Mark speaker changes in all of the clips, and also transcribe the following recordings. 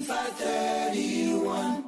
Speaker 1: 531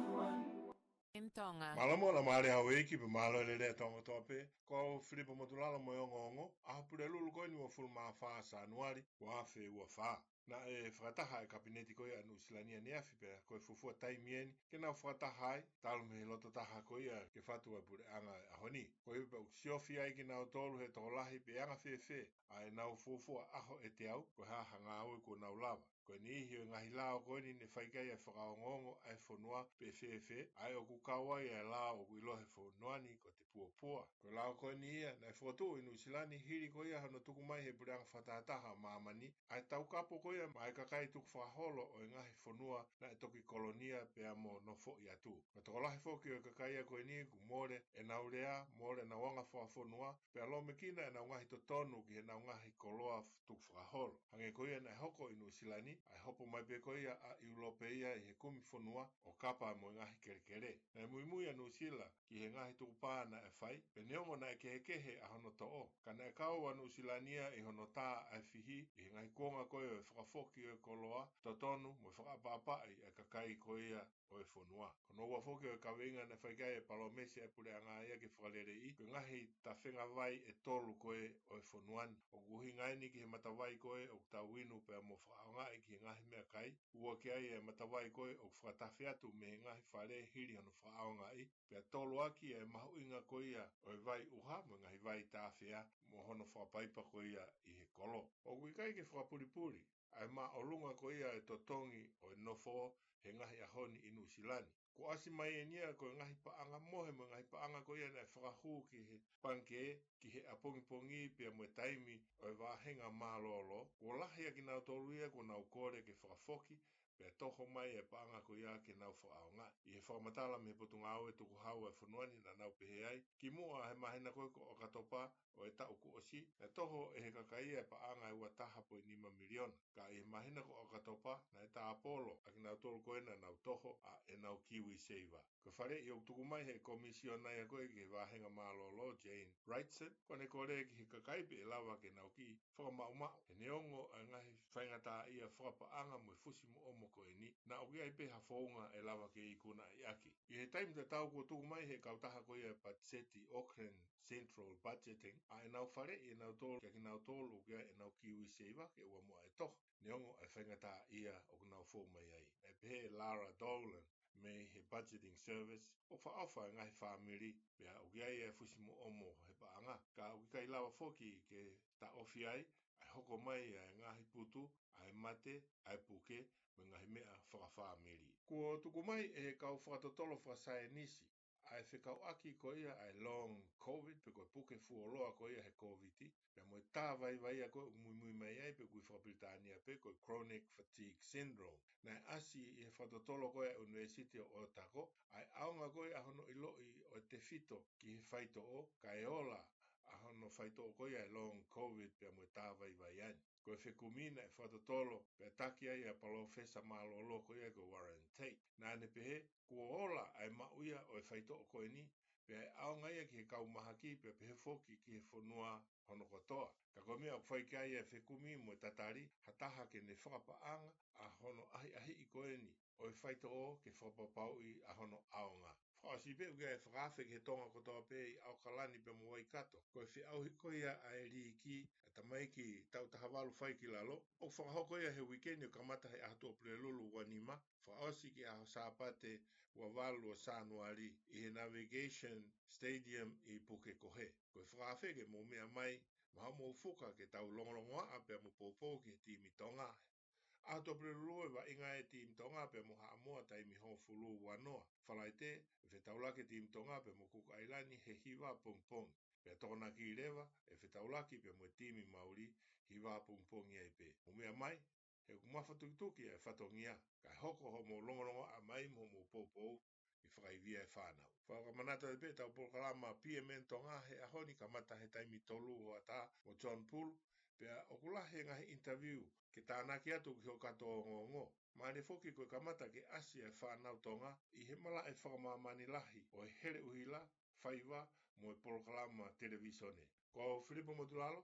Speaker 1: Entonga. Mala mo la mare a weki pe malo le le tonga tope. Ko Filipo Motulala mo yo ngongo. A pure lulu ko ni wo ful ma fa sa anuari. Wa fe wa fa. Na e frataha e kabineti ko ya nu silania ne afi pe. Ko e fufu a tai mieni. Ke na frataha e talo me loto taha ko ya ke fatu a pure anga a honi. Ko e pe uksiofi ai ki na o tolu he tolahi pe anga fe fe. A e na o fufu a aho e te au. Ko ha hanga au e ko na lava. Ko ni hio nga hila o koini ne whaikai e whakaongongo a e whonua pe whewe a e oku kawa i la o kui lohe whonua ni ko te pua pua. Ko la o ia na e whakatu i nusilani hiri ko ia hano tuku mai he burang whatataha maamani a e tau kapo ko ia ma e kakai tuku whaholo o e nga he na e toki kolonia pe a mo no fo i atu. Ma toko lahe whoki o e kakai a koini ku more e naurea, more na wanga whoa whonua pe a lome kina e na ungahi tonu ki he na ungahi koloa tuku whaholo. Hange ko ia na e hoko i Silani, ai hopo mai peko koia a iulope i he kumi whonua o kapa mo i ngahi kerekere. Nei mui mui anu sila ki he ngahi pāna e whai, pe neongo na e kehekehe a hono to o. Ka nei kau anu silania i hono tā e fihi i he ngahi kuonga koe e whakafoki o e koloa, to tonu mo i e whakapapai e kakai koe ia o e whonua. Ko no ua fwke o e kawinga na whaikai e palomesi e pule anga ia ki whakalere i, ko ngahi ta whenga vai e tolu koe o e whonuan. O kuhi ngai ni ki he koe o ta winu pe a mo whaonga whanga i ki ngahi mea kai, ua ke ai e matawai koe o whakatawhi atu me ngahi whare hiri anu whaaonga i, pia tolo aki e mahu inga koe ia o e vai uha me ngahi vai tawhia mo hono whapaipa koe ia i he kolo. O kui kai ke whakapuripuri, ai ma o runga koe ia e totongi o e nofo he ngahi ahoni i Nusilani ko asi mai e nia ko ngahi pa anga mohe mo ngahi pa anga ko ia nei whakahu ki he panke ki he apongipongi pia mwe taimi o e wāhenga mālolo ko lahi aki nā toruia ko nā ukore ke whakafoki Pe toho mai e paanga ko ia ke nau fo ao ngai. I he me potunga au e tuku hau e whanuani na nau pehe ai. Ki mua he mahena koe ko o katopa o e tau ku osi. E toho e he kakai e paanga e ua taha po i nima miliona. Ka i he ko o katopa na e ta apolo. A ki nau tolu koe na nau toho a e nau kiwi seiva. Ko whare i obtuku mai he komisio nai a koe ki he wahenga mālolo Jane Wrightson. Kone kore ki he e lawa ke nau ki. Whakamaumau. He neongo a ngahi whainga tā ia whakapaanga mo fusi mo omo ko eni, na o kia ipe hafounga e lava ke i kuna i aki. I he taim te tau kua tuku mai he kautaha ko ia e Patseti Auckland Central Budgeting, a e nau fare i e nau tolu, kia ki nau tolu kia e nau kiwi seiva ke ua mua e toh, ni ongo e whengata ia o kuna o fōma i ai. E pehe Lara Dolan, me he budgeting service o fa ofa nga he family pe a ugia e, e fusimo omo he paanga ka uka kai lawa foki ke ta ofi ai hoko mai ai ngahi putu, ai mate, ai puke, me ngahi mea whakawhaa meri. Kua tuku mai e kau whakatotolo whakasae nisi, ai whekau aki ko ia ai long COVID, pe kau puke fuoloa ko ia he COVID, pe moe tā vai vai a koe mui mui mai ai pe koe whakapiltania pe koe chronic fatigue syndrome. Nai asi i he whatotolo koe a University o otago ai aunga koe a hono ilo i o te fito ki he whaito o ola faito ko ia long covid pe mutava ai ko fe kumina e fa tolo pe takia ia palo fe sa malo loko ia ko warren tape na ne pe ko ola ai ma uia o faito e ko ni pe au ngai ki kau mahaki pe pe ki fo noa hono kotoa. Ka komi au fai kai e whekumi mo e tatari hataha ke ne whakapa anga a ahi ahi i koeni o e whaita o ke whapapau i a aonga. O si pe uke e whakawhik he tonga kotoa pe i au kalani pe mo waikato. Ko e whiau hiko ia a e Maiki, ki a tamai ki tau taha walu whai ki lalo. O whakahoko ia he wikeni o kamata he ahatua pule lulu wa nima. Whaosi ki aho sāpate wa walu o sānuari i he navigation stadium i puke kohe. Ko e whakawhik e mo mea mai maha mo fuka ke tau longolongoa Ape pe mo pōpō ki he A to pere lua wa inga e ti imtonga pe mo ha amoa ta imi hon fulu wa noa. Whalai te, e ke ti imtonga pe mo kuka ailani he hiwa pong pong. Pe tōna ki rewa, e whetaulaki pe mo e timi maori hiwa pong pong ia i pe. Umea mai, he kuma whatukituki e whatongia. Kai hoko ho mo longorongo a mai mo mo pōpou i whakaivia e whānau. Whakamanata de pe tau porkarama PMN tonga he ahoni ka mata he taimi tolu ho ata mo John Poole pea okulahe interview ke tāna ki atu ki hokato o ngongo. Ma le foki koe kamata ke asi e whānau tonga i he mala e whakamamani lahi o e hele uhila, faiwa mo e porokalama televisione. Ko Filipo Modulalo,